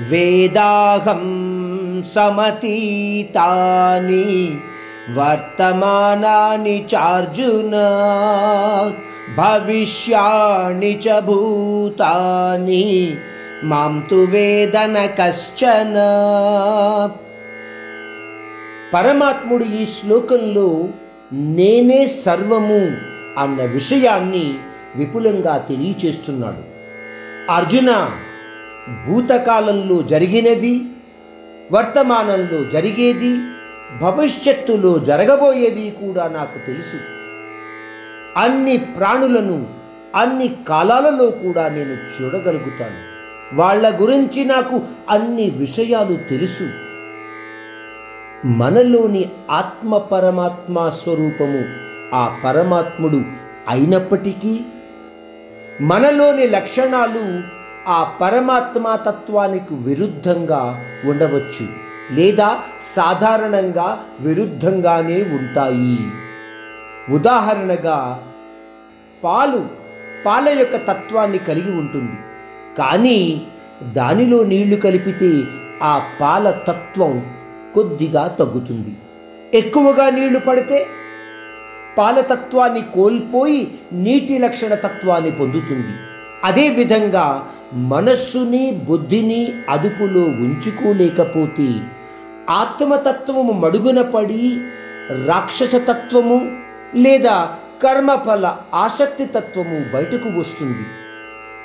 వేదాహం సమతీతాని వర్తమానాని చార్జున భవిష్యాణి చ భూతాని మాం తు వేదన కశ్చన. పరమాత్ముడు ఈ శ్లోకంలో నేనే సర్వము అన్న విషయాన్ని విపులంగా తెలియచేస్తున్నాడు. అర్జున భూతకాలంలో జరిగినది వర్తమానంలో జరిగేది భవిష్యత్తులో జరగబోయేది కూడా నాకు తెలుసు. అన్ని ప్రాణులను అన్ని కాలాలలో కూడా నేను చూడగలుగుతాను. వాళ్ళ గురించి నాకు అన్ని విషయాలు తెలుసు. మనలోని ఆత్మ పరమాత్మ స్వరూపము ఆ పరమాత్ముడు అయినప్పటికీ మనలోని లక్షణాలు ఆ పరమాత్మ తత్వానికి విరుద్ధంగా ఉండవచ్చు లేదా సాధారణంగా విరుద్ధంగానే ఉంటాయి. ఉదాహరణగా పాలు పాల యొక్క తత్వాన్ని కలిగి ఉంటుంది. కానీ దానిలో నీళ్ళు కలిపితే ఆ పాల తత్వం కొద్దిగా తగ్గుతుంది. ఎక్కువగా నీళ్ళు పడితే పాలతత్వాన్ని కోల్పోయి నీటి లక్షణ తత్వాన్ని పొందుతుంది. అదేవిధంగా మనస్సుని బుద్ధిని అదుపులో ఉంచుకోలేకపోతే ఆత్మతత్వము మడుగున పడి రాక్షసతత్వము లేదా కర్మఫల ఆసక్తి తత్వము బయటకు వస్తుంది.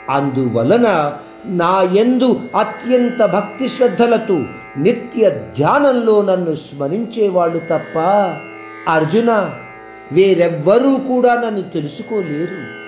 అందువలన నా ఎందు అత్యంత భక్తి శ్రద్ధలతో నిత్య ధ్యానంలో నన్ను స్మరించేవాళ్ళు తప్ప అర్జున వేరెవ్వరూ కూడా నన్ను తెలుసుకోలేరు.